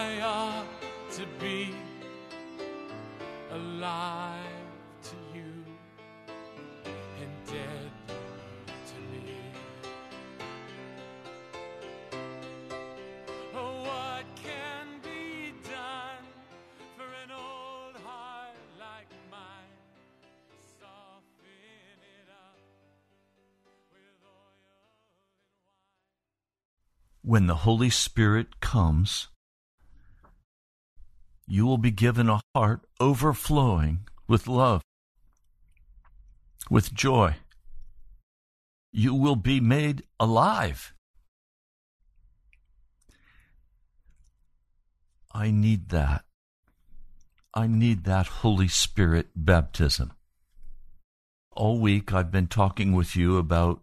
I ought to be alive to you and dead to me. Oh, what can be done for an old heart like mine? When the Holy Spirit comes, you will be given a heart overflowing with love, with joy. You will be made alive. I need that. I need that Holy Spirit baptism. All week I've been talking with you about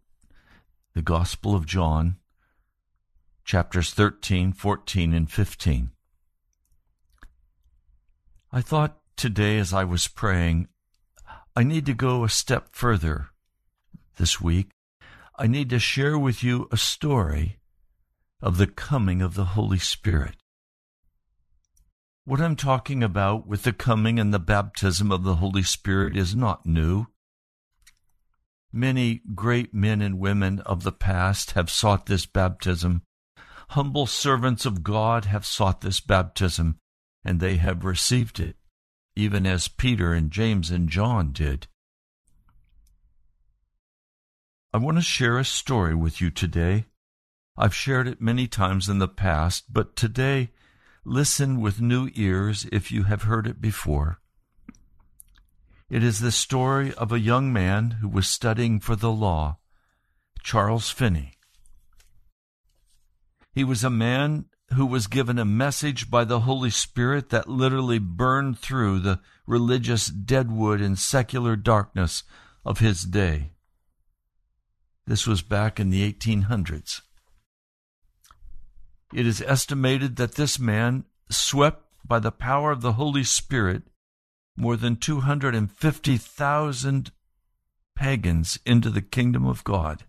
the Gospel of John, chapters 13, 14, and 15. I thought today as I was praying, I need to go a step further this week. I need to share with you a story of the coming of the Holy Spirit. What I'm talking about with the coming and the baptism of the Holy Spirit is not new. Many great men and women of the past have sought this baptism. Humble servants of God have sought this baptism, and they have received it, even as Peter and James and John did. I want to share a story with you today. I've shared it many times in the past, but today listen with new ears if you have heard it before. It is the story of a young man who was studying for the law, Charles Finney. He was a man who was given a message by the Holy Spirit that literally burned through the religious deadwood and secular darkness of his day. This was back in the 1800s. It is estimated that this man swept by the power of the Holy Spirit more than 250,000 pagans into the kingdom of God.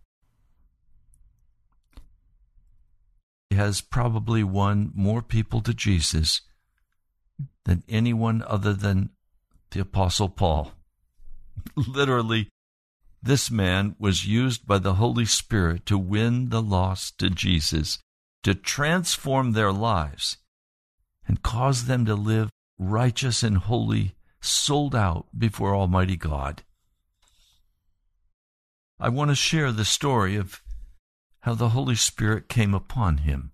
Has probably won more people to Jesus than anyone other than the Apostle Paul. Literally, this man was used by the Holy Spirit to win the lost to Jesus, to transform their lives, and cause them to live righteous and holy, sold out before Almighty God. I want to share the story of how the Holy Spirit came upon him.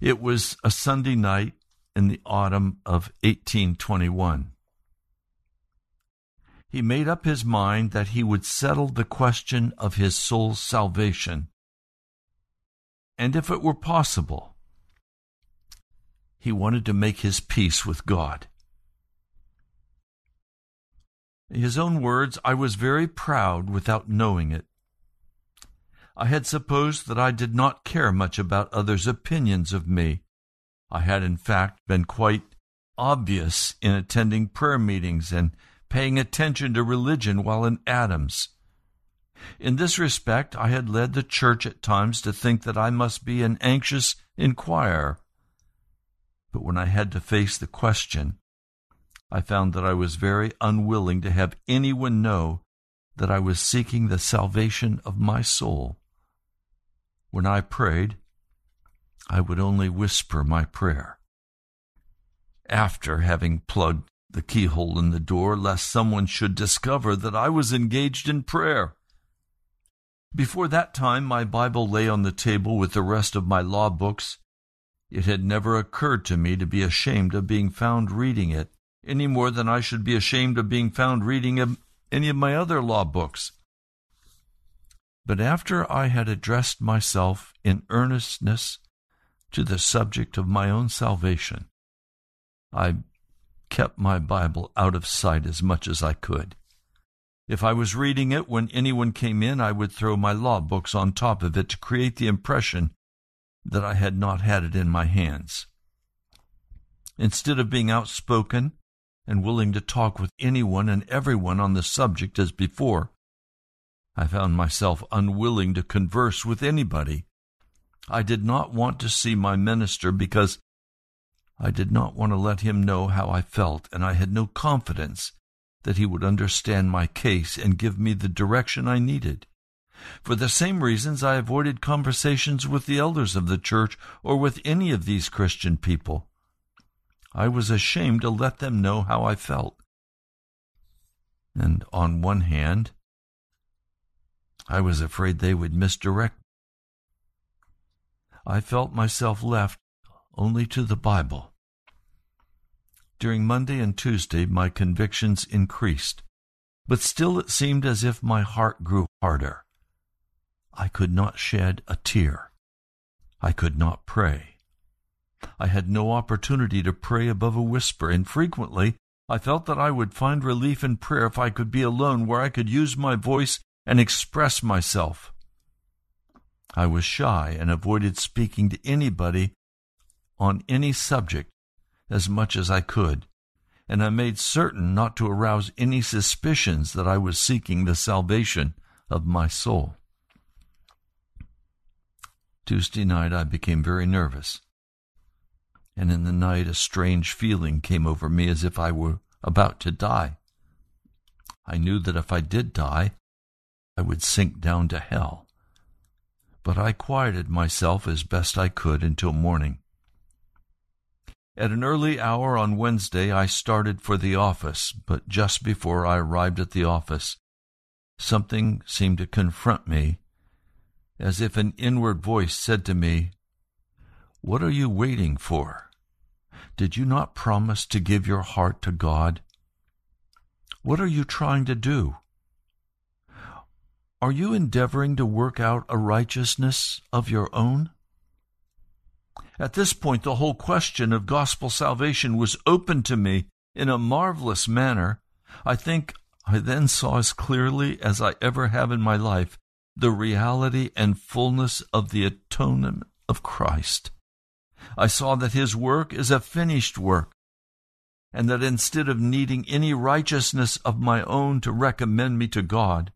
It was a Sunday night in the autumn of 1821. He made up his mind that he would settle the question of his soul's salvation. And if it were possible, he wanted to make his peace with God. In his own words, I was very proud without knowing it. I had supposed that I did not care much about others' opinions of me. I had, in fact, been quite obvious in attending prayer meetings and paying attention to religion while in Adams. In this respect, I had led the church at times to think that I must be an anxious inquirer. But when I had to face the question, I found that I was very unwilling to have anyone know that I was seeking the salvation of my soul. When I prayed, I would only whisper my prayer. After having plugged the keyhole in the door, lest someone should discover that I was engaged in prayer. Before that time, my Bible lay on the table with the rest of my law books. It had never occurred to me to be ashamed of being found reading it, any more than I should be ashamed of being found reading any of my other law books. But after I had addressed myself in earnestness to the subject of my own salvation, I kept my Bible out of sight as much as I could. If I was reading it when anyone came in, I would throw my law books on top of it to create the impression that I had not had it in my hands. Instead of being outspoken and willing to talk with anyone and everyone on the subject as before, I found myself unwilling to converse with anybody. I did not want to see my minister because I did not want to let him know how I felt, and I had no confidence that he would understand my case and give me the direction I needed. For the same reasons, I avoided conversations with the elders of the church or with any of these Christian people. I was ashamed to let them know how I felt. And on one hand, I was afraid they would misdirect. I felt myself left only to the Bible. During Monday and Tuesday, my convictions increased, but still it seemed as if my heart grew harder. I could not shed a tear. I could not pray. I had no opportunity to pray above a whisper, and frequently I felt that I would find relief in prayer if I could be alone where I could use my voice and express myself. I was shy and avoided speaking to anybody on any subject as much as I could, and I made certain not to arouse any suspicions that I was seeking the salvation of my soul. Tuesday night I became very nervous, and in the night a strange feeling came over me as if I were about to die. I knew that if I did die, I would sink down to hell. But I quieted myself as best I could until morning. At an early hour on Wednesday, I started for the office, but just before I arrived at the office, something seemed to confront me, as if an inward voice said to me, What are you waiting for? Did you not promise to give your heart to God? What are you trying to do? Are you endeavoring to work out a righteousness of your own? At this point, the whole question of gospel salvation was opened to me in a marvelous manner. I think I then saw as clearly as I ever have in my life the reality and fullness of the atonement of Christ. I saw that his work is a finished work, and that instead of needing any righteousness of my own to recommend me to God,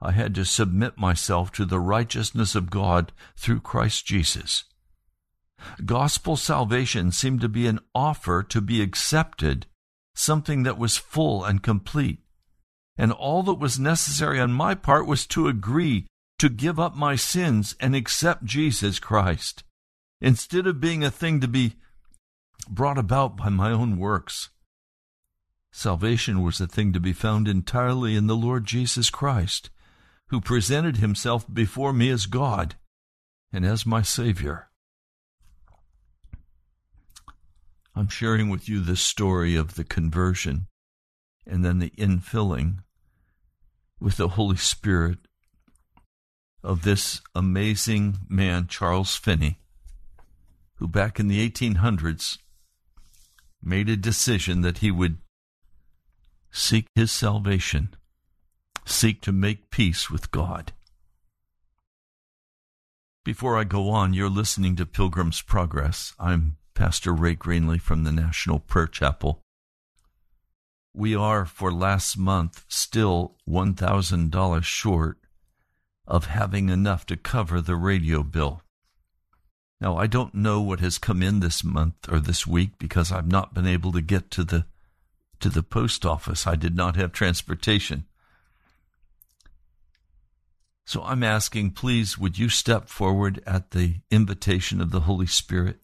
I had to submit myself to the righteousness of God through Christ Jesus. Gospel salvation seemed to be an offer to be accepted, something that was full and complete. And all that was necessary on my part was to agree to give up my sins and accept Jesus Christ, instead of being a thing to be brought about by my own works. Salvation was a thing to be found entirely in the Lord Jesus Christ who presented himself before me as God and as my Savior. I'm sharing with you the story of the conversion and then the infilling with the Holy Spirit of this amazing man, Charles Finney, who back in the 1800s made a decision that he would seek his salvation, seek to make peace with God. Before I go on, you're listening to Pilgrim's Progress. I'm Pastor Ray Greenley from the National Prayer Chapel. We are, for last month, still $1,000 short of having enough to cover the radio bill. Now, I don't know what has come in this month or this week because I've not been able to get to the to the post office. I did not have transportation. So I'm asking, please, would you step forward at the invitation of the Holy Spirit?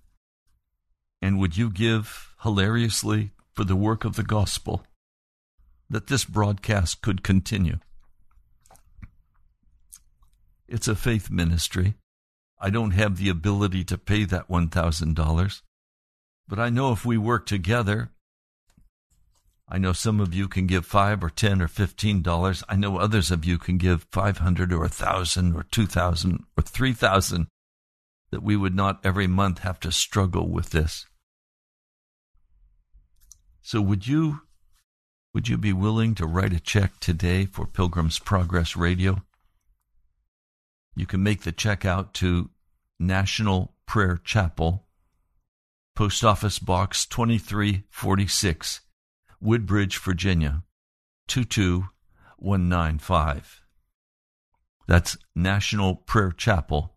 And would you give hilariously for the work of the gospel that this broadcast could continue? It's a faith ministry. I don't have the ability to pay that $1,000. But I know if we work together, I know some of you can give five or ten or fifteen dollars. I know others of you can give five hundred or a thousand or two thousand or three thousand. That we would not every month have to struggle with this. So would you would you be willing to write a check today for Pilgrim's Progress Radio? You can make the check out to National Prayer Chapel, Post Office Box 2346, Woodbridge, Virginia 22195. That's National Prayer Chapel,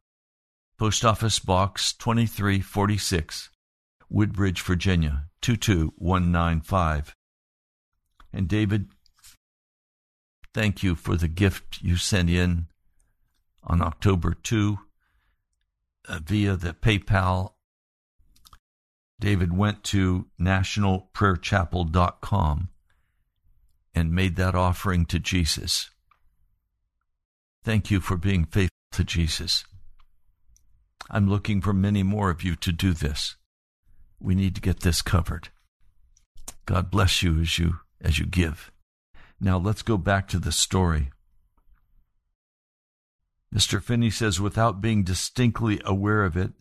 Post Office Box 2346, Woodbridge, Virginia 22195. And David, thank you for the gift you sent in on October 2 uh, via the PayPal. David went to nationalprayerchapel.com and made that offering to Jesus. Thank you for being faithful to Jesus. I'm looking for many more of you to do this. We need to get this covered. God bless you as you as you give. Now let's go back to the story. Mr. Finney says, without being distinctly aware of it,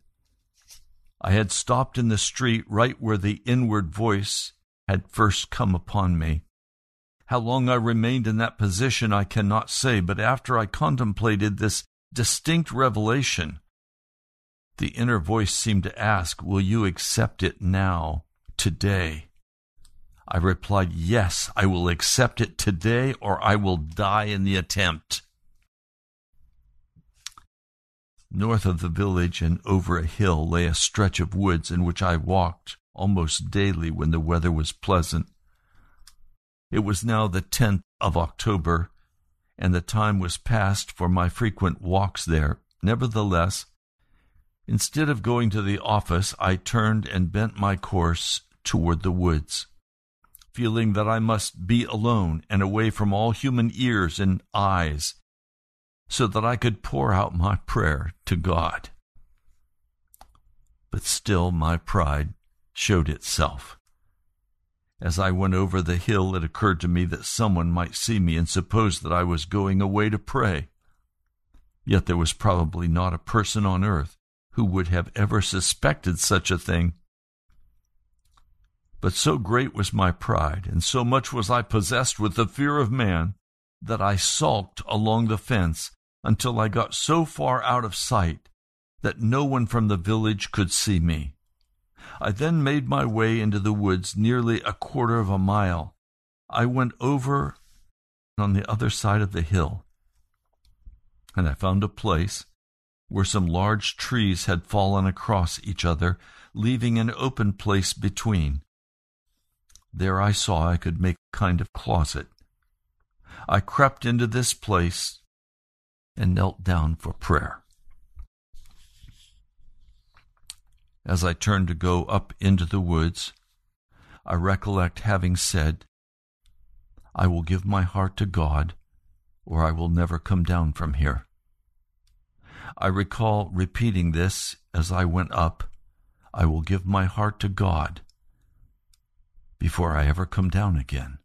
I had stopped in the street right where the inward voice had first come upon me. How long I remained in that position I cannot say, but after I contemplated this distinct revelation, the inner voice seemed to ask, Will you accept it now, today? I replied, Yes, I will accept it today, or I will die in the attempt. North of the village and over a hill lay a stretch of woods in which I walked almost daily when the weather was pleasant. It was now the 10th of October, and the time was past for my frequent walks there. Nevertheless, instead of going to the office, I turned and bent my course toward the woods, feeling that I must be alone and away from all human ears and eyes so that I could pour out my prayer to God. But still, my pride showed itself. As I went over the hill, it occurred to me that someone might see me and suppose that I was going away to pray. Yet there was probably not a person on earth who would have ever suspected such a thing. But so great was my pride, and so much was I possessed with the fear of man, that I sulked along the fence until I got so far out of sight that no one from the village could see me. I then made my way into the woods nearly a quarter of a mile. I went over on the other side of the hill, and I found a place where some large trees had fallen across each other, leaving an open place between. There I saw I could make a kind of closet. I crept into this place and knelt down for prayer. As I turned to go up into the woods, I recollect having said, I will give my heart to God, or I will never come down from here. I recall repeating this as I went up I will give my heart to God before I ever come down again.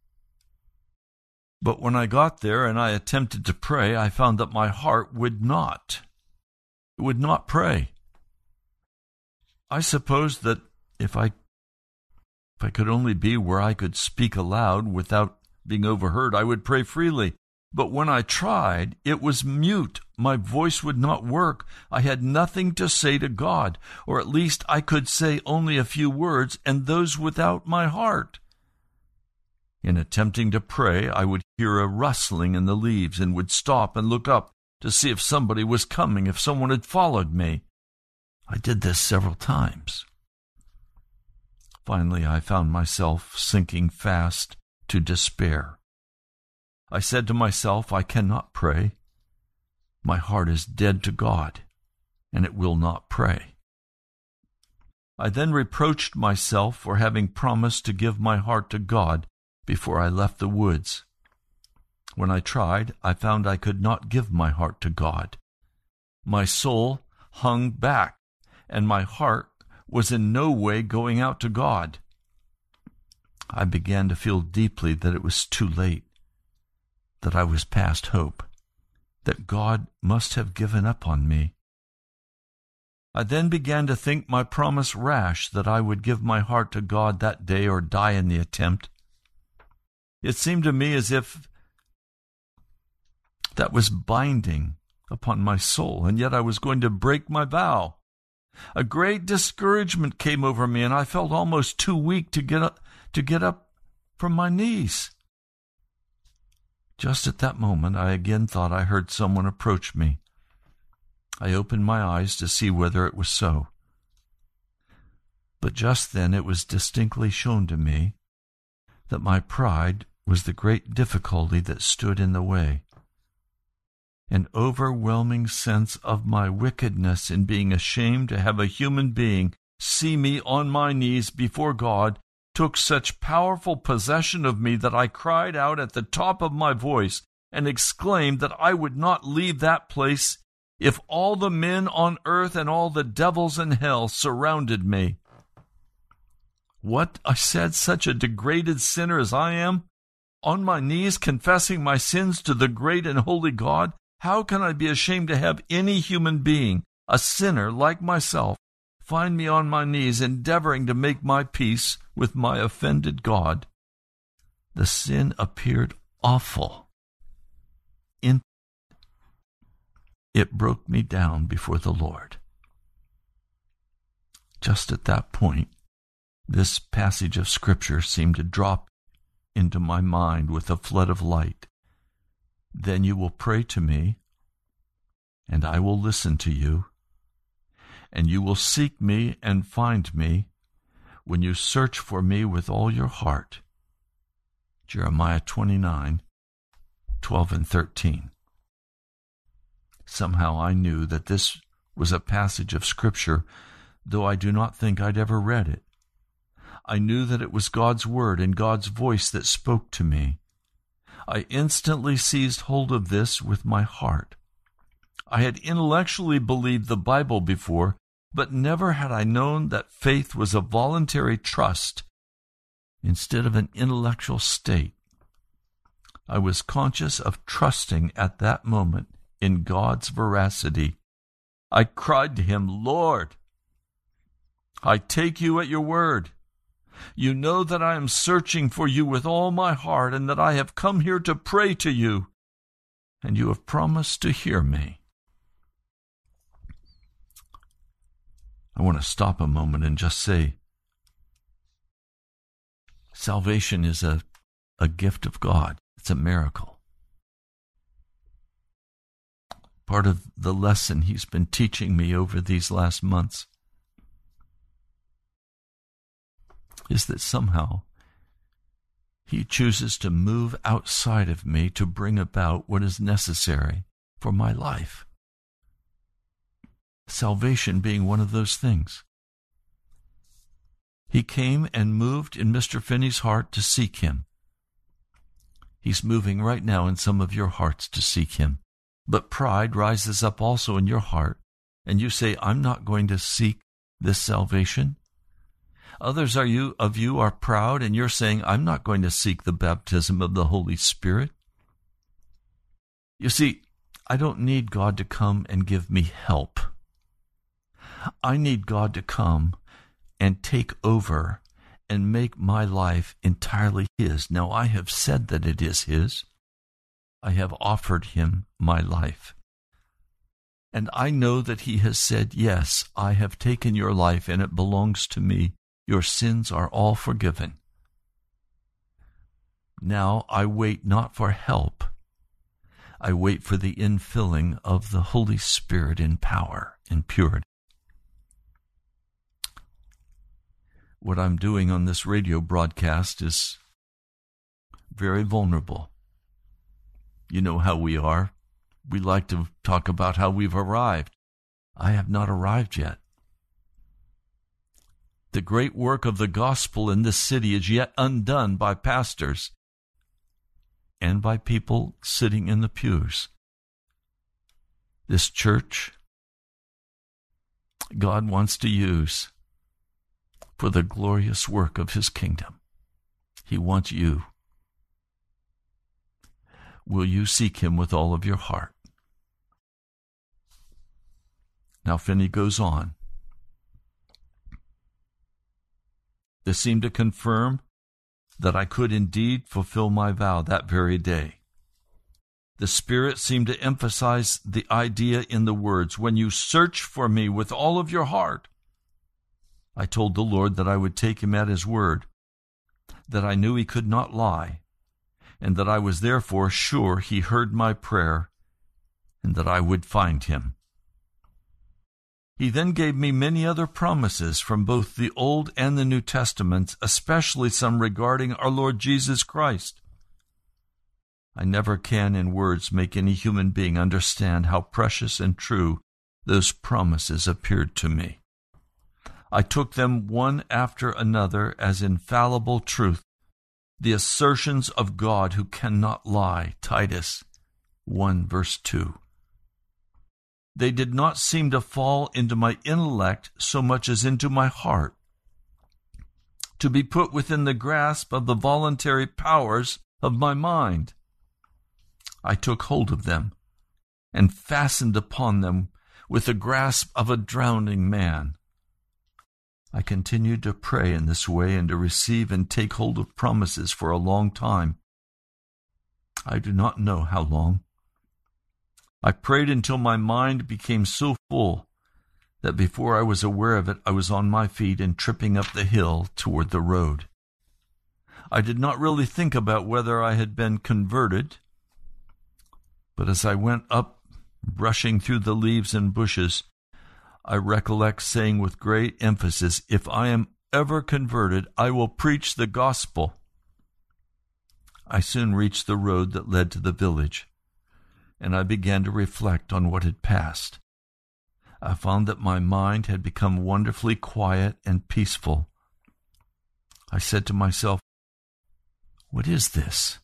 But when I got there and I attempted to pray, I found that my heart would not. It would not pray. I suppose that if I if I could only be where I could speak aloud without being overheard, I would pray freely. But when I tried, it was mute. My voice would not work. I had nothing to say to God, or at least I could say only a few words, and those without my heart. In attempting to pray, I would hear a rustling in the leaves and would stop and look up to see if somebody was coming, if someone had followed me. I did this several times. Finally, I found myself sinking fast to despair. I said to myself, I cannot pray. My heart is dead to God, and it will not pray. I then reproached myself for having promised to give my heart to God before I left the woods. When I tried, I found I could not give my heart to God. My soul hung back, and my heart was in no way going out to God. I began to feel deeply that it was too late that I was past hope, that God must have given up on me. I then began to think my promise rash that I would give my heart to God that day or die in the attempt. It seemed to me as if that was binding upon my soul, and yet I was going to break my vow. A great discouragement came over me, and I felt almost too weak to get up, to get up from my knees. Just at that moment, I again thought I heard someone approach me. I opened my eyes to see whether it was so. But just then it was distinctly shown to me that my pride was the great difficulty that stood in the way. An overwhelming sense of my wickedness in being ashamed to have a human being see me on my knees before God took such powerful possession of me that I cried out at the top of my voice and exclaimed that I would not leave that place if all the men on earth and all the devils in hell surrounded me. What, I said, such a degraded sinner as I am, on my knees confessing my sins to the great and holy God, how can I be ashamed to have any human being, a sinner like myself, find me on my knees endeavoring to make my peace with my offended God. The sin appeared awful. In it broke me down before the Lord. Just at that point, this passage of Scripture seemed to drop into my mind with a flood of light. Then you will pray to me, and I will listen to you and you will seek me and find me when you search for me with all your heart. Jeremiah 29 12 and 13. Somehow I knew that this was a passage of Scripture, though I do not think I'd ever read it. I knew that it was God's Word and God's voice that spoke to me. I instantly seized hold of this with my heart. I had intellectually believed the Bible before, but never had I known that faith was a voluntary trust instead of an intellectual state. I was conscious of trusting at that moment in God's veracity. I cried to him, Lord, I take you at your word. You know that I am searching for you with all my heart and that I have come here to pray to you, and you have promised to hear me. I want to stop a moment and just say salvation is a, a gift of God, it's a miracle. Part of the lesson He's been teaching me over these last months is that somehow He chooses to move outside of me to bring about what is necessary for my life salvation being one of those things. He came and moved in Mr. Finney's heart to seek him. He's moving right now in some of your hearts to seek him. But pride rises up also in your heart, and you say, I'm not going to seek this salvation. Others are you of you are proud, and you're saying, I'm not going to seek the baptism of the Holy Spirit. You see, I don't need God to come and give me help. I need God to come and take over and make my life entirely His. Now, I have said that it is His. I have offered Him my life. And I know that He has said, Yes, I have taken your life and it belongs to me. Your sins are all forgiven. Now I wait not for help. I wait for the infilling of the Holy Spirit in power and purity. What I'm doing on this radio broadcast is very vulnerable. You know how we are. We like to talk about how we've arrived. I have not arrived yet. The great work of the gospel in this city is yet undone by pastors and by people sitting in the pews. This church, God wants to use for the glorious work of His kingdom. He wants you. Will you seek Him with all of your heart? Now, Finney goes on. Seemed to confirm that I could indeed fulfill my vow that very day. The Spirit seemed to emphasize the idea in the words, When you search for me with all of your heart. I told the Lord that I would take him at his word, that I knew he could not lie, and that I was therefore sure he heard my prayer, and that I would find him. He then gave me many other promises from both the Old and the New Testaments, especially some regarding our Lord Jesus Christ. I never can in words make any human being understand how precious and true those promises appeared to me. I took them one after another as infallible truth, the assertions of God who cannot lie. Titus 1 verse 2. They did not seem to fall into my intellect so much as into my heart, to be put within the grasp of the voluntary powers of my mind. I took hold of them and fastened upon them with the grasp of a drowning man. I continued to pray in this way and to receive and take hold of promises for a long time. I do not know how long. I prayed until my mind became so full that before I was aware of it, I was on my feet and tripping up the hill toward the road. I did not really think about whether I had been converted, but as I went up, brushing through the leaves and bushes, I recollect saying with great emphasis, If I am ever converted, I will preach the gospel. I soon reached the road that led to the village and I began to reflect on what had passed. I found that my mind had become wonderfully quiet and peaceful. I said to myself, What is this?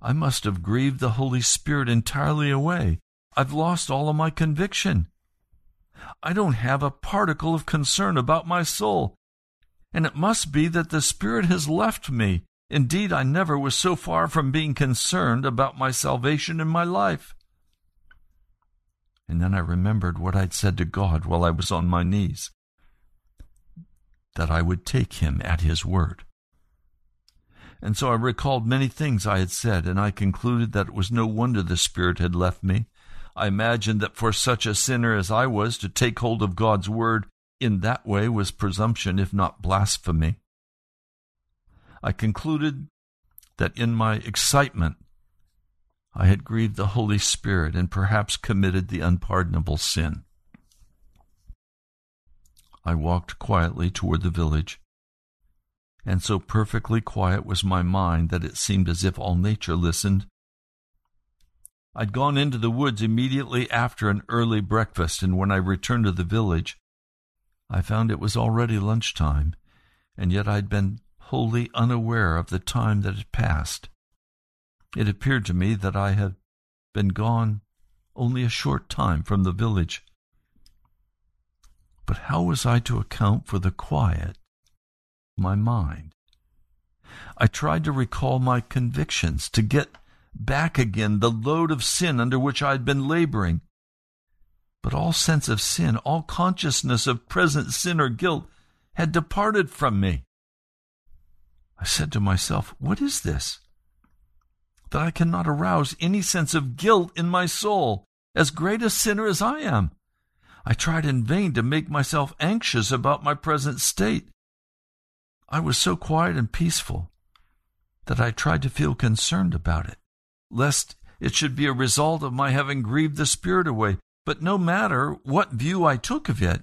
I must have grieved the Holy Spirit entirely away. I've lost all of my conviction. I don't have a particle of concern about my soul. And it must be that the Spirit has left me Indeed, I never was so far from being concerned about my salvation in my life. And then I remembered what I'd said to God while I was on my knees that I would take him at his word. And so I recalled many things I had said, and I concluded that it was no wonder the Spirit had left me. I imagined that for such a sinner as I was to take hold of God's word in that way was presumption, if not blasphemy. I concluded that in my excitement I had grieved the Holy Spirit and perhaps committed the unpardonable sin. I walked quietly toward the village, and so perfectly quiet was my mind that it seemed as if all nature listened. I'd gone into the woods immediately after an early breakfast, and when I returned to the village, I found it was already lunchtime, and yet I'd been wholly unaware of the time that had passed. It appeared to me that I had been gone only a short time from the village. But how was I to account for the quiet my mind? I tried to recall my convictions, to get back again the load of sin under which I had been laboring. But all sense of sin, all consciousness of present sin or guilt had departed from me. I said to myself, What is this? That I cannot arouse any sense of guilt in my soul, as great a sinner as I am. I tried in vain to make myself anxious about my present state. I was so quiet and peaceful that I tried to feel concerned about it, lest it should be a result of my having grieved the Spirit away. But no matter what view I took of it,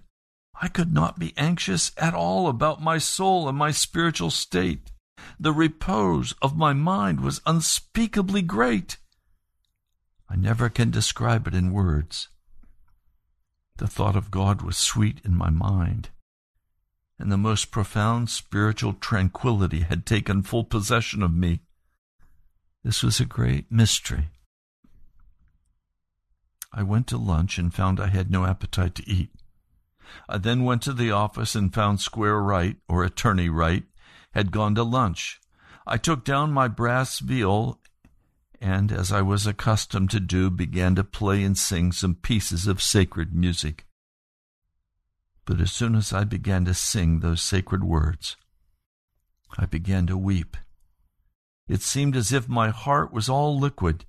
I could not be anxious at all about my soul and my spiritual state. The repose of my mind was unspeakably great. I never can describe it in words. The thought of God was sweet in my mind, and the most profound spiritual tranquility had taken full possession of me. This was a great mystery. I went to lunch and found I had no appetite to eat. I then went to the office and found Squire Wright, or Attorney Wright, had gone to lunch. I took down my bass viol and, as I was accustomed to do, began to play and sing some pieces of sacred music. But as soon as I began to sing those sacred words, I began to weep. It seemed as if my heart was all liquid,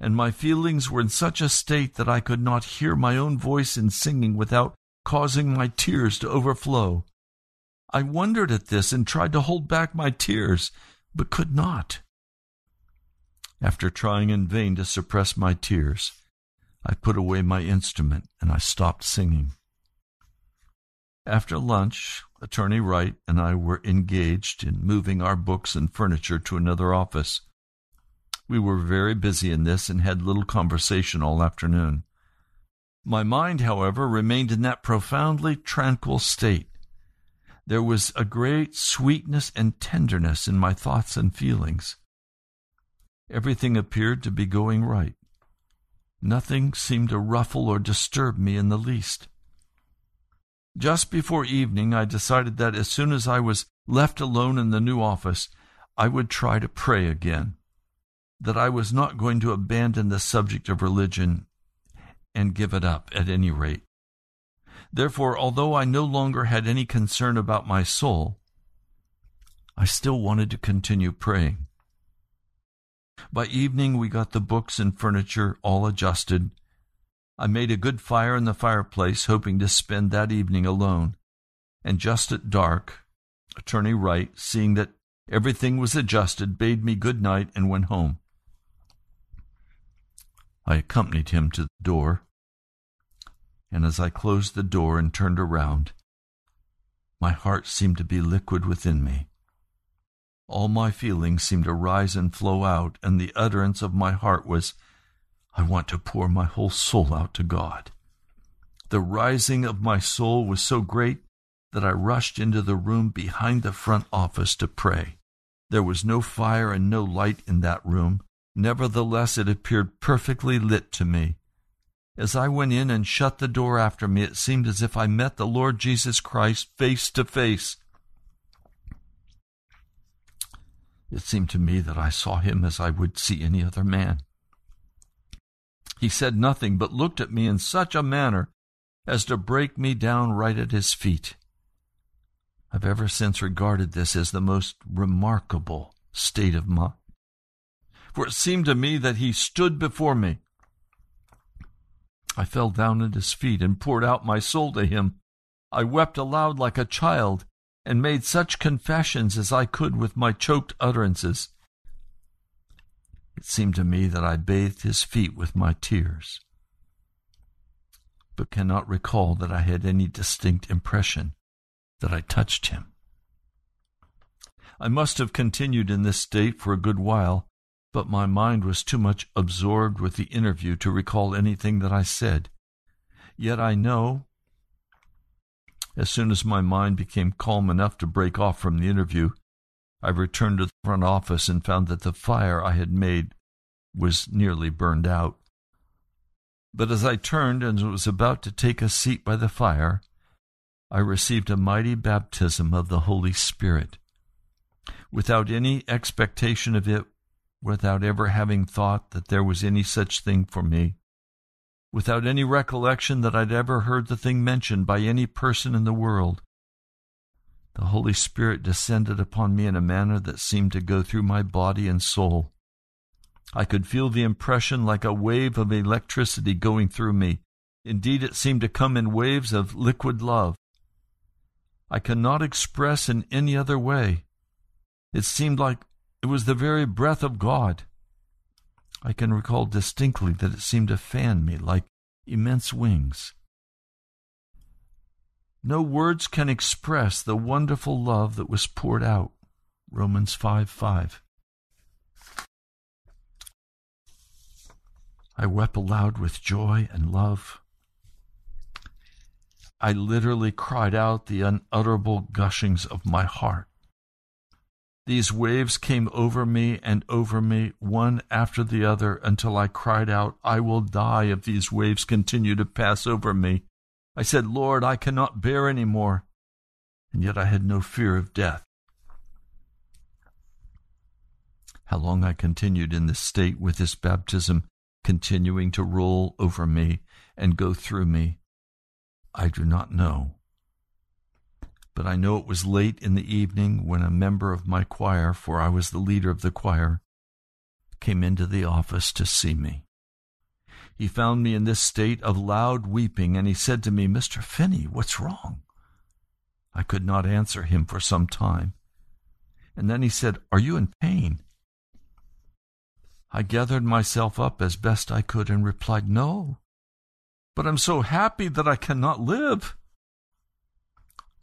and my feelings were in such a state that I could not hear my own voice in singing without causing my tears to overflow. I wondered at this and tried to hold back my tears, but could not. After trying in vain to suppress my tears, I put away my instrument and I stopped singing. After lunch, Attorney Wright and I were engaged in moving our books and furniture to another office. We were very busy in this and had little conversation all afternoon. My mind, however, remained in that profoundly tranquil state. There was a great sweetness and tenderness in my thoughts and feelings. Everything appeared to be going right. Nothing seemed to ruffle or disturb me in the least. Just before evening, I decided that as soon as I was left alone in the new office, I would try to pray again. That I was not going to abandon the subject of religion and give it up at any rate. Therefore, although I no longer had any concern about my soul, I still wanted to continue praying. By evening, we got the books and furniture all adjusted. I made a good fire in the fireplace, hoping to spend that evening alone. And just at dark, Attorney Wright, seeing that everything was adjusted, bade me good night and went home. I accompanied him to the door, and as I closed the door and turned around, my heart seemed to be liquid within me. All my feelings seemed to rise and flow out, and the utterance of my heart was, I want to pour my whole soul out to God. The rising of my soul was so great that I rushed into the room behind the front office to pray. There was no fire and no light in that room. Nevertheless, it appeared perfectly lit to me. As I went in and shut the door after me, it seemed as if I met the Lord Jesus Christ face to face. It seemed to me that I saw him as I would see any other man. He said nothing, but looked at me in such a manner as to break me down right at his feet. I've ever since regarded this as the most remarkable state of mind. For it seemed to me that he stood before me. I fell down at his feet and poured out my soul to him. I wept aloud like a child and made such confessions as I could with my choked utterances. It seemed to me that I bathed his feet with my tears, but cannot recall that I had any distinct impression that I touched him. I must have continued in this state for a good while, but my mind was too much absorbed with the interview to recall anything that I said. Yet I know as soon as my mind became calm enough to break off from the interview, I returned to the front office and found that the fire I had made was nearly burned out. But as I turned and was about to take a seat by the fire, I received a mighty baptism of the Holy Spirit. Without any expectation of it, without ever having thought that there was any such thing for me, without any recollection that I'd ever heard the thing mentioned by any person in the world. the Holy Spirit descended upon me in a manner that seemed to go through my body and soul. I could feel the impression like a wave of electricity going through me. Indeed, it seemed to come in waves of liquid love. I cannot express in any other way. It seemed like it was the very breath of God. I can recall distinctly that it seemed to fan me like immense wings. No words can express the wonderful love that was poured out. Romans 5 5. I wept aloud with joy and love. I literally cried out the unutterable gushings of my heart. These waves came over me and over me, one after the other, until I cried out, I will die if these waves continue to pass over me. I said, Lord, I cannot bear any more. And yet I had no fear of death. How long I continued in this state with this baptism continuing to roll over me and go through me, I do not know but I know it was late in the evening when a member of my choir, for I was the leader of the choir, came into the office to see me. He found me in this state of loud weeping, and he said to me, Mr. Finney, what's wrong? I could not answer him for some time. And then he said, Are you in pain? I gathered myself up as best I could and replied, No, but I'm so happy that I cannot live.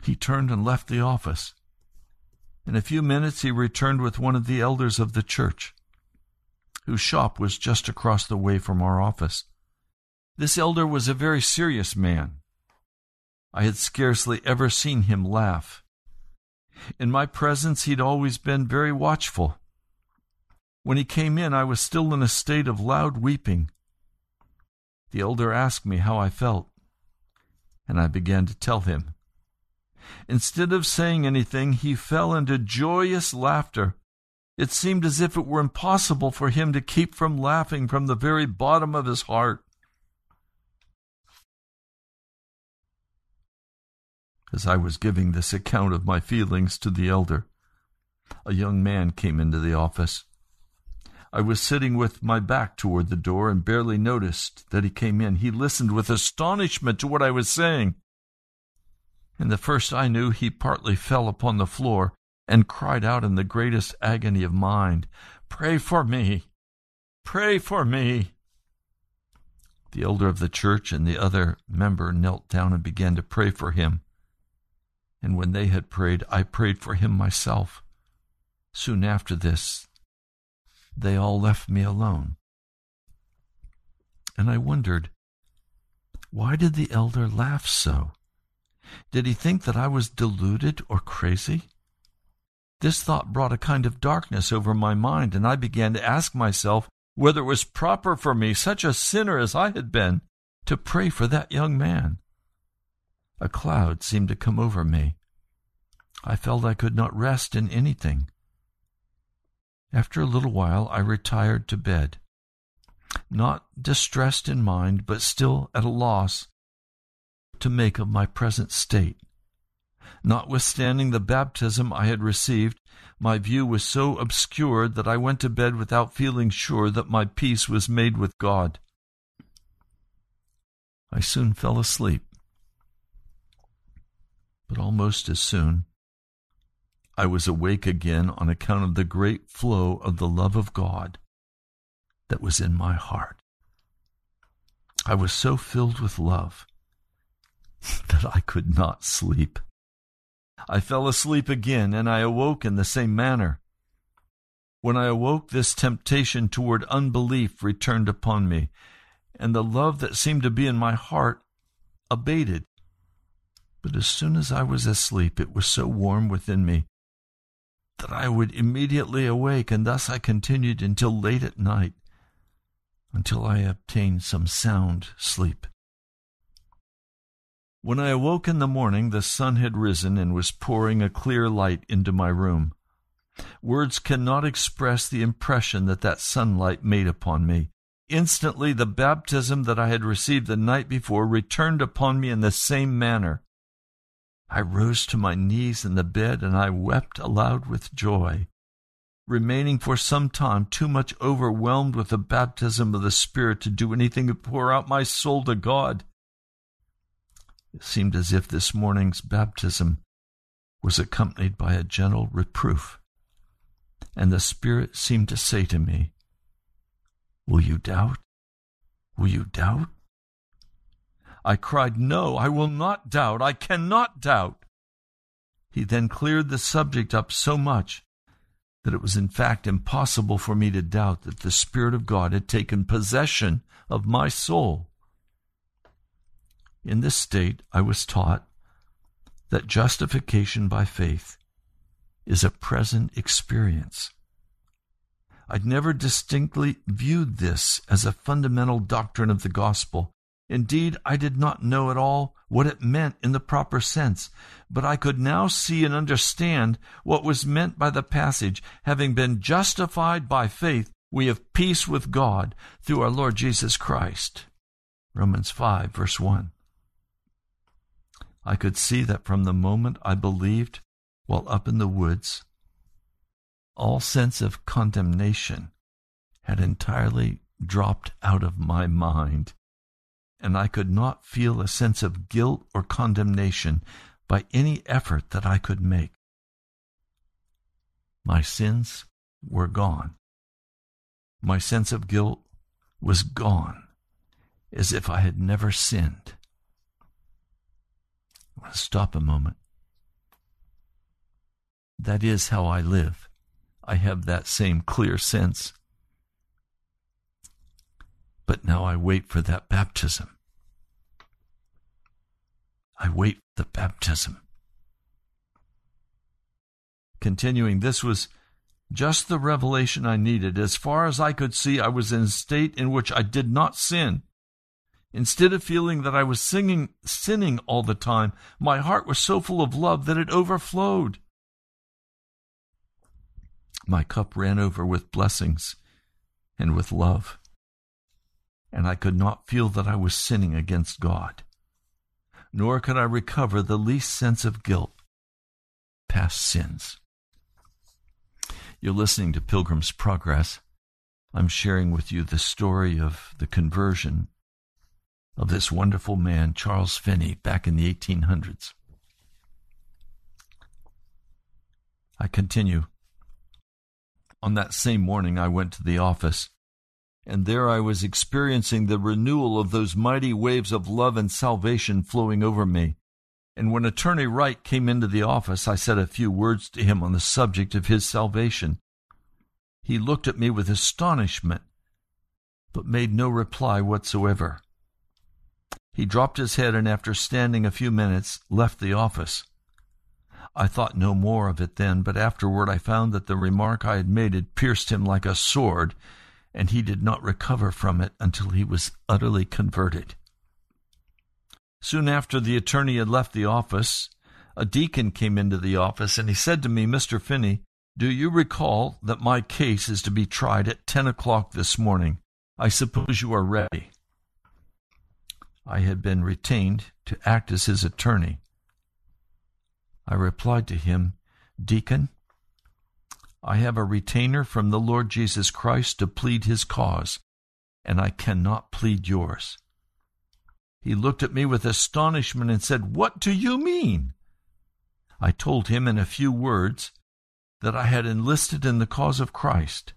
He turned and left the office. In a few minutes he returned with one of the elders of the church, whose shop was just across the way from our office. This elder was a very serious man. I had scarcely ever seen him laugh. In my presence he'd always been very watchful. When he came in, I was still in a state of loud weeping. The elder asked me how I felt, and I began to tell him. Instead of saying anything, he fell into joyous laughter. It seemed as if it were impossible for him to keep from laughing from the very bottom of his heart. As I was giving this account of my feelings to the elder, a young man came into the office. I was sitting with my back toward the door and barely noticed that he came in. He listened with astonishment to what I was saying. And the first I knew, he partly fell upon the floor and cried out in the greatest agony of mind, Pray for me! Pray for me! The elder of the church and the other member knelt down and began to pray for him. And when they had prayed, I prayed for him myself. Soon after this, they all left me alone. And I wondered, why did the elder laugh so? Did he think that I was deluded or crazy? This thought brought a kind of darkness over my mind, and I began to ask myself whether it was proper for me, such a sinner as I had been, to pray for that young man. A cloud seemed to come over me. I felt I could not rest in anything. After a little while, I retired to bed, not distressed in mind, but still at a loss to make of my present state. Notwithstanding the baptism I had received, my view was so obscured that I went to bed without feeling sure that my peace was made with God. I soon fell asleep. But almost as soon, I was awake again on account of the great flow of the love of God that was in my heart. I was so filled with love that I could not sleep. I fell asleep again, and I awoke in the same manner. When I awoke, this temptation toward unbelief returned upon me, and the love that seemed to be in my heart abated. But as soon as I was asleep, it was so warm within me that I would immediately awake, and thus I continued until late at night, until I obtained some sound sleep. When I awoke in the morning, the sun had risen and was pouring a clear light into my room. Words cannot express the impression that that sunlight made upon me. Instantly, the baptism that I had received the night before returned upon me in the same manner. I rose to my knees in the bed and I wept aloud with joy, remaining for some time too much overwhelmed with the baptism of the Spirit to do anything but pour out my soul to God. It seemed as if this morning's baptism was accompanied by a gentle reproof, and the Spirit seemed to say to me, Will you doubt? Will you doubt? I cried, No, I will not doubt. I cannot doubt. He then cleared the subject up so much that it was in fact impossible for me to doubt that the Spirit of God had taken possession of my soul. In this state, I was taught that justification by faith is a present experience. I'd never distinctly viewed this as a fundamental doctrine of the gospel. Indeed, I did not know at all what it meant in the proper sense, but I could now see and understand what was meant by the passage. Having been justified by faith, we have peace with God through our Lord Jesus Christ. Romans 5, verse 1. I could see that from the moment I believed while up in the woods all sense of condemnation had entirely dropped out of my mind, and I could not feel a sense of guilt or condemnation by any effort that I could make. My sins were gone. My sense of guilt was gone, as if I had never sinned. Stop a moment. That is how I live. I have that same clear sense. But now I wait for that baptism. I wait for the baptism. Continuing, this was just the revelation I needed. As far as I could see, I was in a state in which I did not sin. Instead of feeling that I was singing, sinning all the time, my heart was so full of love that it overflowed. My cup ran over with blessings and with love, and I could not feel that I was sinning against God, nor could I recover the least sense of guilt, past sins. You're listening to Pilgrim's Progress. I'm sharing with you the story of the conversion of this wonderful man, Charles Finney, back in the 1800s. I continue. On that same morning, I went to the office, and there I was experiencing the renewal of those mighty waves of love and salvation flowing over me. And when Attorney Wright came into the office, I said a few words to him on the subject of his salvation. He looked at me with astonishment, but made no reply whatsoever. He dropped his head and, after standing a few minutes, left the office. I thought no more of it then, but afterward I found that the remark I had made had pierced him like a sword, and he did not recover from it until he was utterly converted. Soon after the attorney had left the office, a deacon came into the office, and he said to me, Mr. Finney, do you recall that my case is to be tried at ten o'clock this morning? I suppose you are ready. I had been retained to act as his attorney. I replied to him, Deacon, I have a retainer from the Lord Jesus Christ to plead his cause, and I cannot plead yours. He looked at me with astonishment and said, What do you mean? I told him in a few words that I had enlisted in the cause of Christ,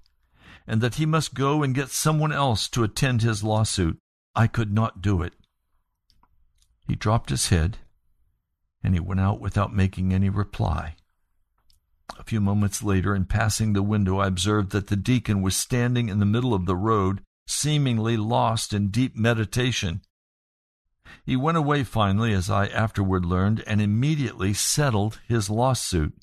and that he must go and get someone else to attend his lawsuit. I could not do it. He dropped his head and he went out without making any reply. A few moments later, in passing the window, I observed that the deacon was standing in the middle of the road, seemingly lost in deep meditation. He went away finally, as I afterward learned, and immediately settled his lawsuit.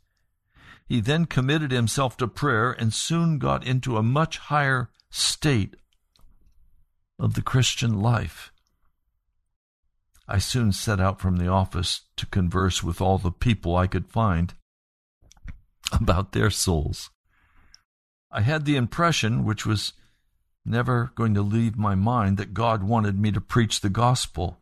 He then committed himself to prayer and soon got into a much higher state of the Christian life. I soon set out from the office to converse with all the people I could find about their souls. I had the impression, which was never going to leave my mind, that God wanted me to preach the gospel,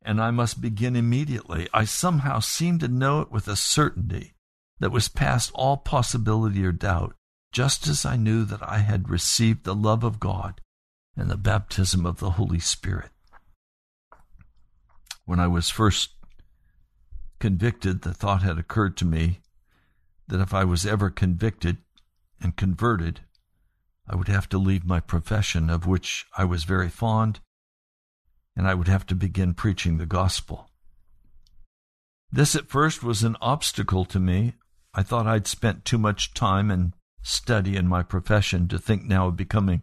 and I must begin immediately. I somehow seemed to know it with a certainty that was past all possibility or doubt, just as I knew that I had received the love of God and the baptism of the Holy Spirit. When I was first convicted, the thought had occurred to me that if I was ever convicted and converted, I would have to leave my profession, of which I was very fond, and I would have to begin preaching the gospel. This at first was an obstacle to me. I thought I'd spent too much time and study in my profession to think now of becoming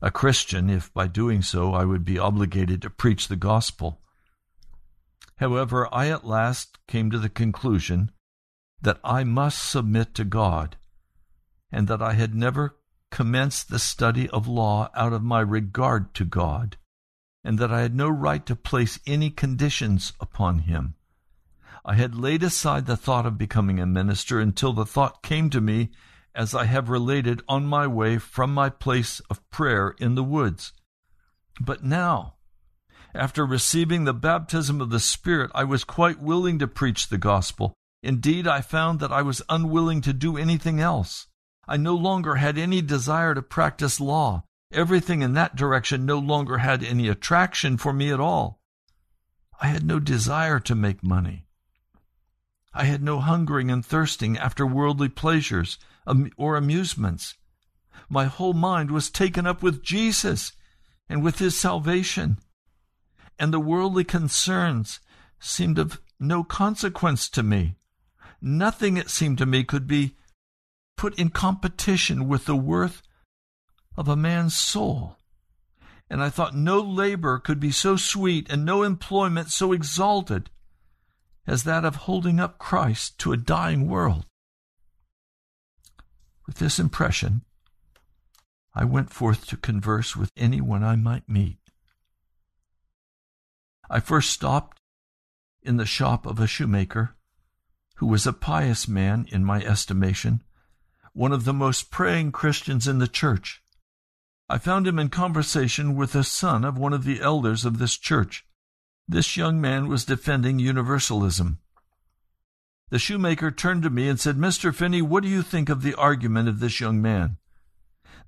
a Christian if by doing so I would be obligated to preach the gospel. However, I at last came to the conclusion that I must submit to God, and that I had never commenced the study of law out of my regard to God, and that I had no right to place any conditions upon Him. I had laid aside the thought of becoming a minister until the thought came to me, as I have related, on my way from my place of prayer in the woods. But now, after receiving the baptism of the Spirit, I was quite willing to preach the gospel. Indeed, I found that I was unwilling to do anything else. I no longer had any desire to practice law. Everything in that direction no longer had any attraction for me at all. I had no desire to make money. I had no hungering and thirsting after worldly pleasures or amusements. My whole mind was taken up with Jesus and with his salvation, and the worldly concerns seemed of no consequence to me. Nothing, it seemed to me, could be put in competition with the worth of a man's soul. And I thought no labor could be so sweet and no employment so exalted as that of holding up Christ to a dying world. With this impression, I went forth to converse with anyone I might meet. I first stopped in the shop of a shoemaker, who was a pious man in my estimation, one of the most praying Christians in the church. I found him in conversation with the son of one of the elders of this church. This young man was defending universalism. The shoemaker turned to me and said, Mr. Finney, what do you think of the argument of this young man?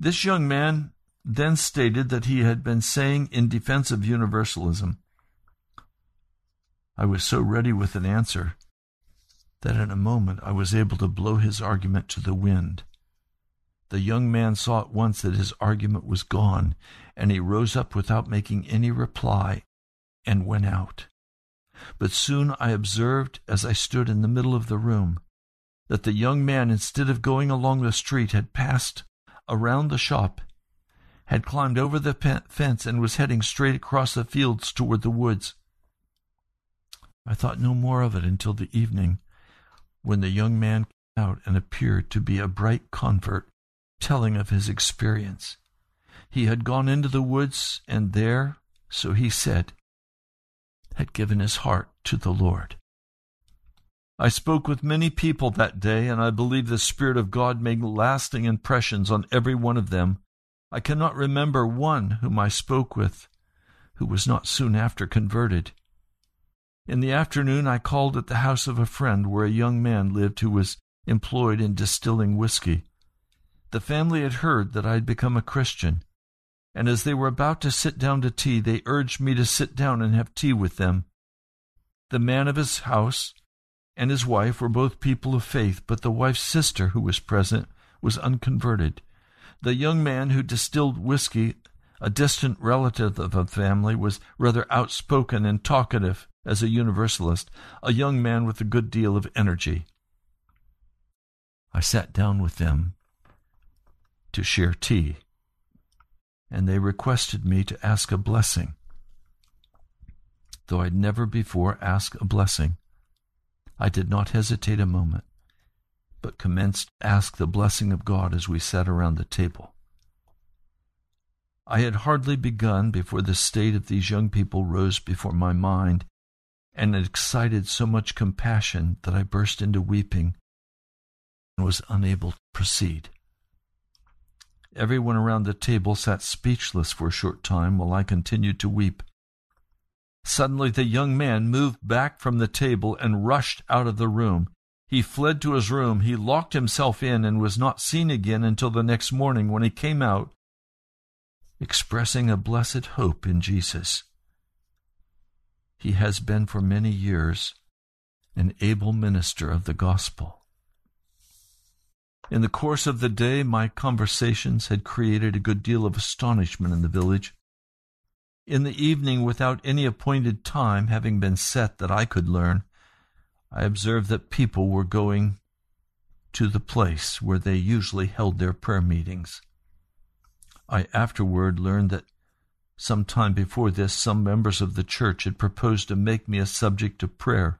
This young man then stated that he had been saying in defense of universalism. I was so ready with an answer that in a moment I was able to blow his argument to the wind. The young man saw at once that his argument was gone, and he rose up without making any reply and went out. But soon I observed, as I stood in the middle of the room, that the young man, instead of going along the street, had passed around the shop, had climbed over the fence, and was heading straight across the fields toward the woods. I thought no more of it until the evening, when the young man came out and appeared to be a bright convert, telling of his experience. He had gone into the woods, and there, so he said, had given his heart to the Lord. I spoke with many people that day, and I believe the Spirit of God made lasting impressions on every one of them. I cannot remember one whom I spoke with who was not soon after converted. In the afternoon, I called at the house of a friend where a young man lived who was employed in distilling whiskey. The family had heard that I had become a Christian, and as they were about to sit down to tea, they urged me to sit down and have tea with them. The man of his house and his wife were both people of faith, but the wife's sister, who was present, was unconverted. The young man who distilled whiskey, a distant relative of the family, was rather outspoken and talkative as a Universalist, a young man with a good deal of energy. I sat down with them to share tea, and they requested me to ask a blessing. Though I'd never before asked a blessing, I did not hesitate a moment, but commenced to ask the blessing of God as we sat around the table. I had hardly begun before the state of these young people rose before my mind and it excited so much compassion that I burst into weeping and was unable to proceed. Everyone around the table sat speechless for a short time while I continued to weep. Suddenly the young man moved back from the table and rushed out of the room. He fled to his room, he locked himself in, and was not seen again until the next morning when he came out, expressing a blessed hope in Jesus. He has been for many years an able minister of the gospel. In the course of the day, my conversations had created a good deal of astonishment in the village. In the evening, without any appointed time having been set that I could learn, I observed that people were going to the place where they usually held their prayer meetings. I afterward learned that some time before this, some members of the church had proposed to make me a subject of prayer.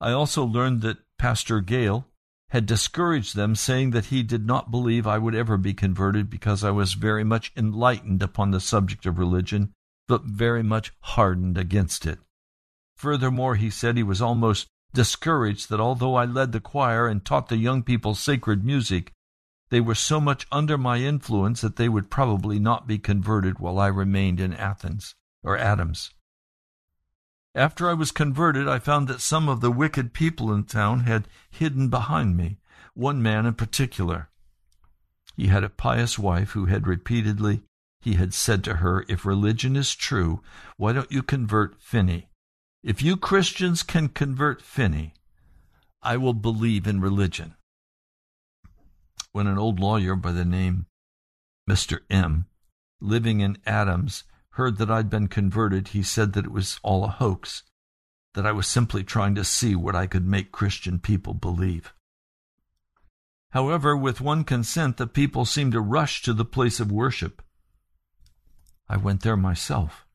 I also learned that Pastor Gale had discouraged them, saying that he did not believe I would ever be converted because I was very much enlightened upon the subject of religion, but very much hardened against it. Furthermore, he said he was almost discouraged that although I led the choir and taught the young people sacred music, they were so much under my influence that they would probably not be converted while I remained in Athens or Adams. After I was converted, I found that some of the wicked people in town had hidden behind me, one man in particular. He had a pious wife who had repeatedly he had said to her, If religion is true, why don't you convert Finney? If you Christians can convert Finney, I will believe in religion. When an old lawyer by the name Mr. M, living in Adams, heard that I'd been converted, he said that it was all a hoax, that I was simply trying to see what I could make Christian people believe. However, with one consent, the people seemed to rush to the place of worship. I went there myself.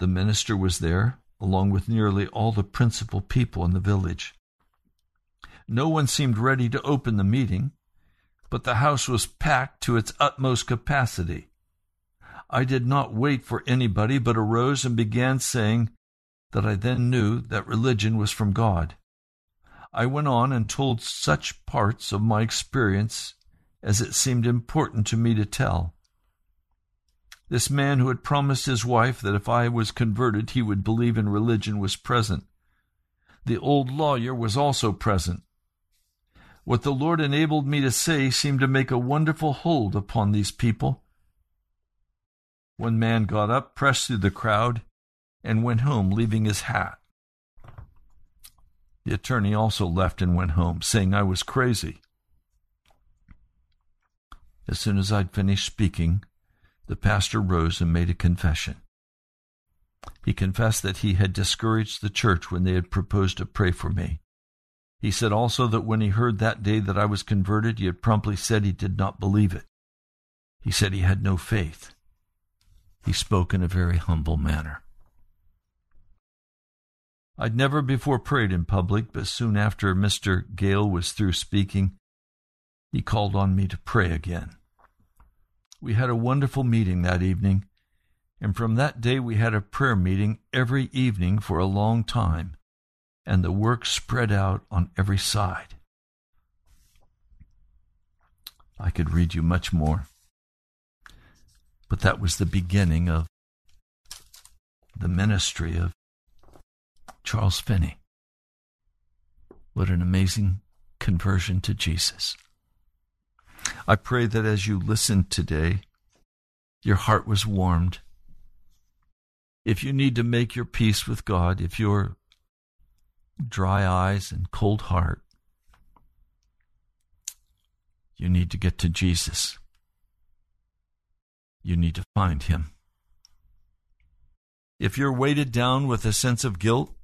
The minister was there, along with nearly all the principal people in the village. No one seemed ready to open the meeting, but the house was packed to its utmost capacity. I did not wait for anybody, but arose and began saying that I then knew that religion was from God. I went on and told such parts of my experience as it seemed important to me to tell. This man who had promised his wife that if I was converted he would believe in religion was present. The old lawyer was also present. What the Lord enabled me to say seemed to make a wonderful hold upon these people, one man got up, pressed through the crowd, and went home, leaving his hat. The attorney also left and went home, saying I was crazy. As soon as I'd finished speaking, the pastor rose and made a confession. He confessed that he had discouraged the church when they had proposed to pray for me. He said also that when he heard that day that I was converted, he had promptly said he did not believe it. He said he had no faith. He spoke in a very humble manner. I'd never before prayed in public, but soon after Mr. Gale was through speaking, he called on me to pray again. We had a wonderful meeting that evening, and from that day we had a prayer meeting every evening for a long time, and the work spread out on every side. I could read you much more. But that was the beginning of the ministry of Charles Finney. What an amazing conversion to Jesus. I pray that as you listened today, your heart was warmed. If you need to make your peace with God, if you're dry eyes and cold heart, you need to get to Jesus you need to find him. If you're weighted down with a sense of guilt,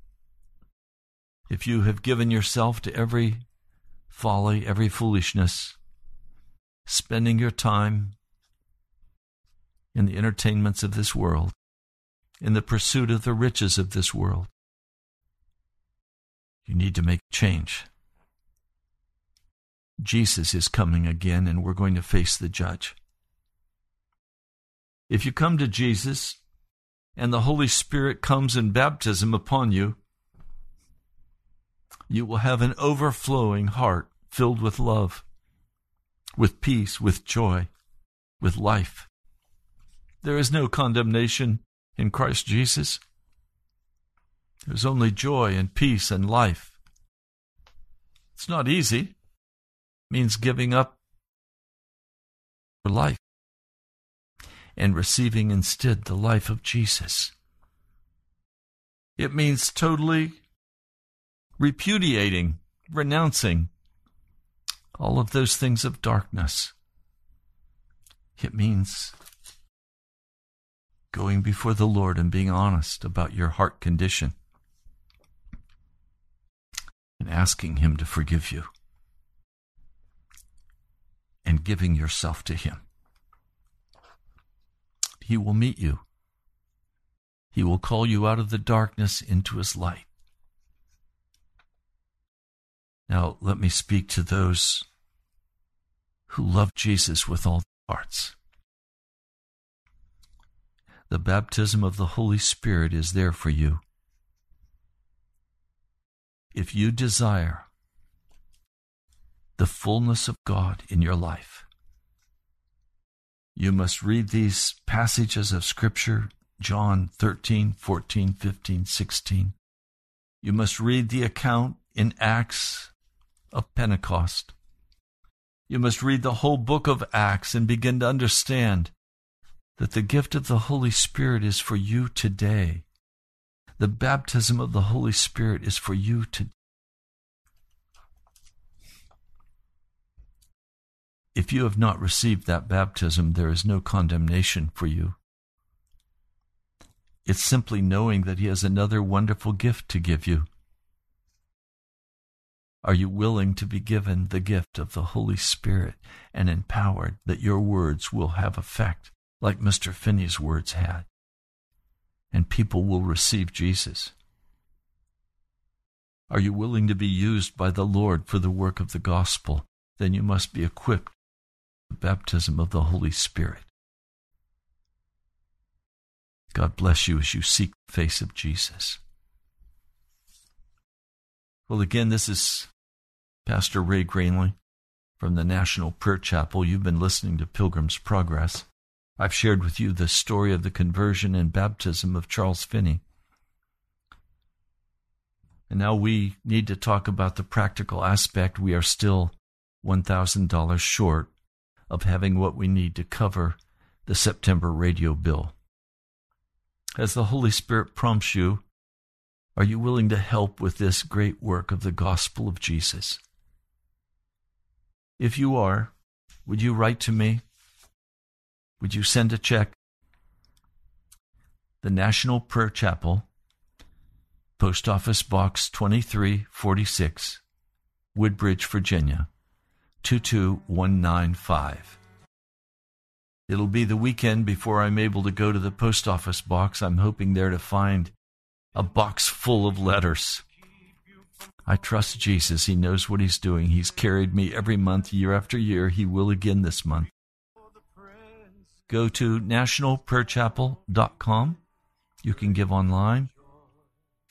if you have given yourself to every folly, every foolishness, spending your time in the entertainments of this world, in the pursuit of the riches of this world, you need to make change. Jesus is coming again, and we're going to face the judge. If you come to Jesus and the Holy Spirit comes in baptism upon you, you will have an overflowing heart filled with love, with peace, with joy, with life. There is no condemnation in Christ Jesus. There's only joy and peace and life. It's not easy. It means giving up for life and receiving instead the life of Jesus. It means totally repudiating, renouncing all of those things of darkness. It means going before the Lord and being honest about your heart condition and asking Him to forgive you and giving yourself to Him. He will meet you. He will call you out of the darkness into His light. Now, let me speak to those who love Jesus with all their hearts. The baptism of the Holy Spirit is there for you. If you desire the fullness of God in your life, you must read these passages of Scripture John 13, 14, 15, 16. You must read the account in Acts of Pentecost. You must read the whole book of Acts and begin to understand that the gift of the Holy Spirit is for you today. The baptism of the Holy Spirit is for you to. If you have not received that baptism, there is no condemnation for you. It's simply knowing that He has another wonderful gift to give you. Are you willing to be given the gift of the Holy Spirit and empowered that your words will have effect? like Mr. Finney's words had. And people will receive Jesus. Are you willing to be used by the Lord for the work of the gospel? Then you must be equipped with the baptism of the Holy Spirit. God bless you as you seek the face of Jesus. Well, again, this is Pastor Ray Granley from the National Prayer Chapel. You've been listening to Pilgrim's Progress. I've shared with you the story of the conversion and baptism of Charles Finney. And now we need to talk about the practical aspect. We are still $1,000 short of having what we need to cover the September radio bill. As the Holy Spirit prompts you, are you willing to help with this great work of the gospel of Jesus? If you are, would you write to me? Would you send a check? The National Prayer Chapel, Post Office Box 2346, Woodbridge, Virginia 22195. It'll be the weekend before I'm able to go to the post office box. I'm hoping there to find a box full of letters. I trust Jesus. He knows what He's doing. He's carried me every month, year after year. He will again this month go to nationalprayerchapel.com. You can give online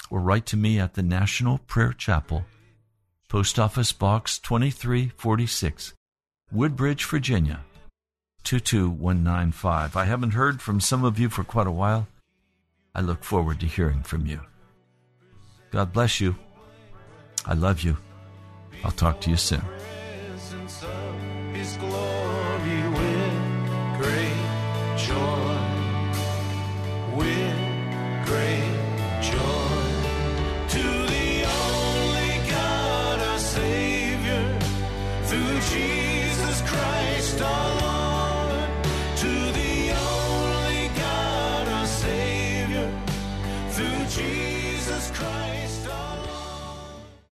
or write to me at the National Prayer Chapel, Post Office Box 2346, Woodbridge, Virginia 22195. I haven't heard from some of you for quite a while. I look forward to hearing from you. God bless you. I love you. I'll talk to you soon.